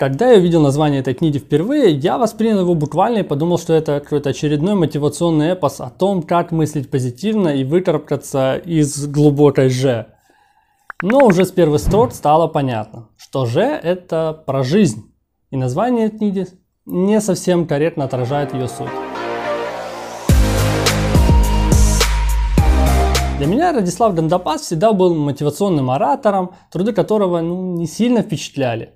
Когда я увидел название этой книги впервые, я воспринял его буквально и подумал, что это какой-то очередной мотивационный эпос о том, как мыслить позитивно и выкарабкаться из глубокой «Ж». Но уже с первых строк стало понятно, что «Ж» — это про жизнь, и название книги не совсем корректно отражает ее суть. Для меня Радислав Гандапас всегда был мотивационным оратором, труды которого ну, не сильно впечатляли.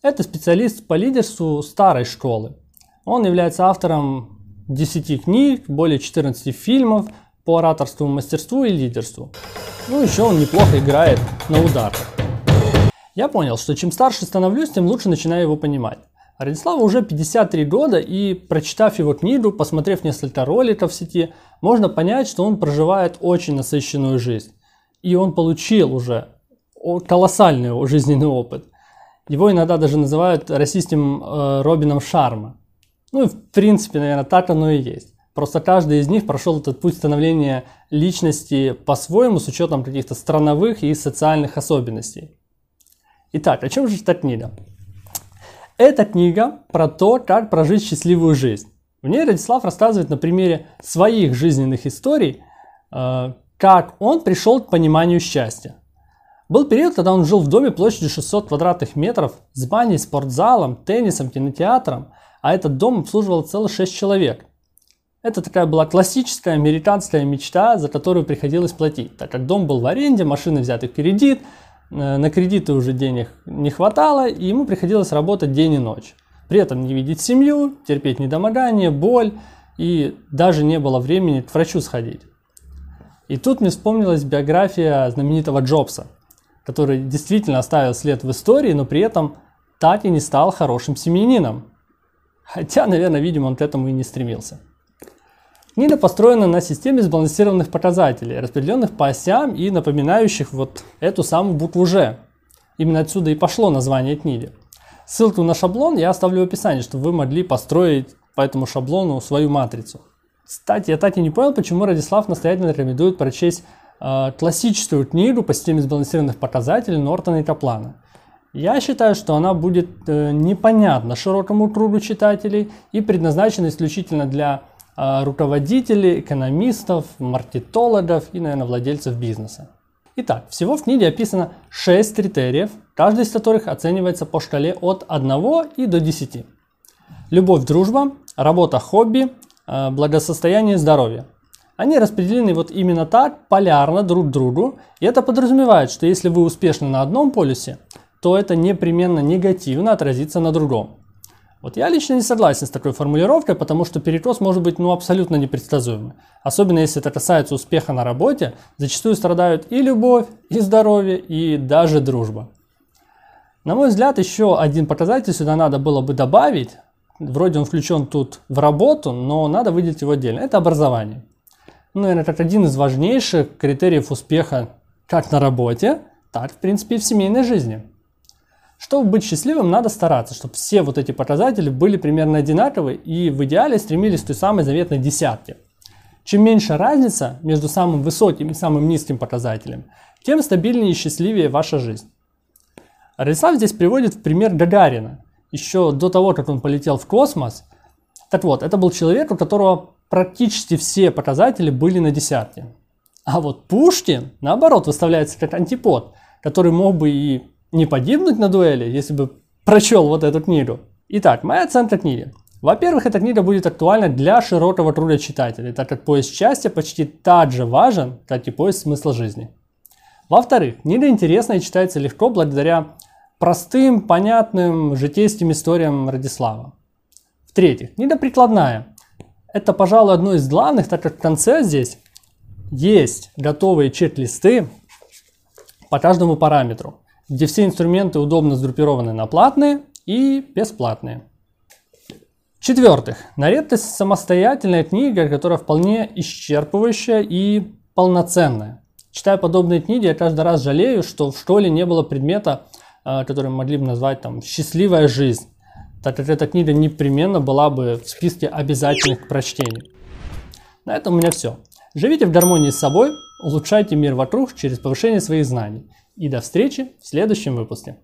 Это специалист по лидерству старой школы. Он является автором 10 книг, более 14 фильмов по ораторскому мастерству и лидерству. Ну, еще он неплохо играет на ударах. Я понял, что чем старше становлюсь, тем лучше начинаю его понимать. Радиславу уже 53 года, и прочитав его книгу, посмотрев несколько роликов в сети, можно понять, что он проживает очень насыщенную жизнь. И он получил уже колоссальный жизненный опыт. Его иногда даже называют расистым э, Робином Шарма. Ну в принципе, наверное, так оно и есть. Просто каждый из них прошел этот путь становления личности по-своему с учетом каких-то страновых и социальных особенностей. Итак, о чем же эта книга? Эта книга про то, как прожить счастливую жизнь. В ней Радислав рассказывает на примере своих жизненных историй, э, как он пришел к пониманию счастья. Был период, когда он жил в доме площадью 600 квадратных метров с баней, спортзалом, теннисом, кинотеатром, а этот дом обслуживал целых 6 человек. Это такая была классическая американская мечта, за которую приходилось платить, так как дом был в аренде, машины взяты в кредит, э, на кредиты уже денег не хватало, и ему приходилось работать день и ночь. При этом не видеть семью, терпеть недомогание, боль, и даже не было времени к врачу сходить. И тут мне вспомнилась биография знаменитого Джобса – который действительно оставил след в истории, но при этом так и не стал хорошим семьянином. Хотя, наверное, видимо, он к этому и не стремился. Книга построена на системе сбалансированных показателей, распределенных по осям и напоминающих вот эту самую букву «Ж». Именно отсюда и пошло название книги. Ссылку на шаблон я оставлю в описании, чтобы вы могли построить по этому шаблону свою матрицу. Кстати, я так и не понял, почему Радислав настоятельно рекомендует прочесть классическую книгу по системе сбалансированных показателей Нортона и Каплана. Я считаю, что она будет э, непонятна широкому кругу читателей и предназначена исключительно для э, руководителей, экономистов, маркетологов и, наверное, владельцев бизнеса. Итак, всего в книге описано 6 критериев, каждый из которых оценивается по шкале от 1 и до 10. Любовь, дружба, работа, хобби, благосостояние, здоровье – они распределены вот именно так, полярно друг к другу. И это подразумевает, что если вы успешны на одном полюсе, то это непременно негативно отразится на другом. Вот я лично не согласен с такой формулировкой, потому что перекос может быть ну, абсолютно непредсказуемым. Особенно если это касается успеха на работе, зачастую страдают и любовь, и здоровье, и даже дружба. На мой взгляд, еще один показатель сюда надо было бы добавить. Вроде он включен тут в работу, но надо выделить его отдельно. Это образование ну, наверное, как один из важнейших критериев успеха как на работе, так, в принципе, и в семейной жизни. Чтобы быть счастливым, надо стараться, чтобы все вот эти показатели были примерно одинаковы и в идеале стремились к той самой заветной десятке. Чем меньше разница между самым высоким и самым низким показателем, тем стабильнее и счастливее ваша жизнь. Радислав здесь приводит в пример Гагарина. Еще до того, как он полетел в космос. Так вот, это был человек, у которого практически все показатели были на десятке. А вот Пушкин, наоборот, выставляется как антипод, который мог бы и не погибнуть на дуэли, если бы прочел вот эту книгу. Итак, моя оценка книги. Во-первых, эта книга будет актуальна для широкого круга читателей, так как поиск счастья почти так же важен, как и поиск смысла жизни. Во-вторых, книга интересна и читается легко благодаря простым, понятным житейским историям Радислава. В-третьих, книга прикладная, это, пожалуй, одно из главных, так как в конце здесь есть готовые чек-листы по каждому параметру, где все инструменты удобно сгруппированы на платные и бесплатные. В-четвертых, на редкость самостоятельная книга, которая вполне исчерпывающая и полноценная. Читая подобные книги, я каждый раз жалею, что в школе не было предмета, а, который могли бы назвать там «счастливая жизнь» так как эта книга непременно была бы в списке обязательных к прочтению. На этом у меня все. Живите в гармонии с собой, улучшайте мир вокруг через повышение своих знаний. И до встречи в следующем выпуске.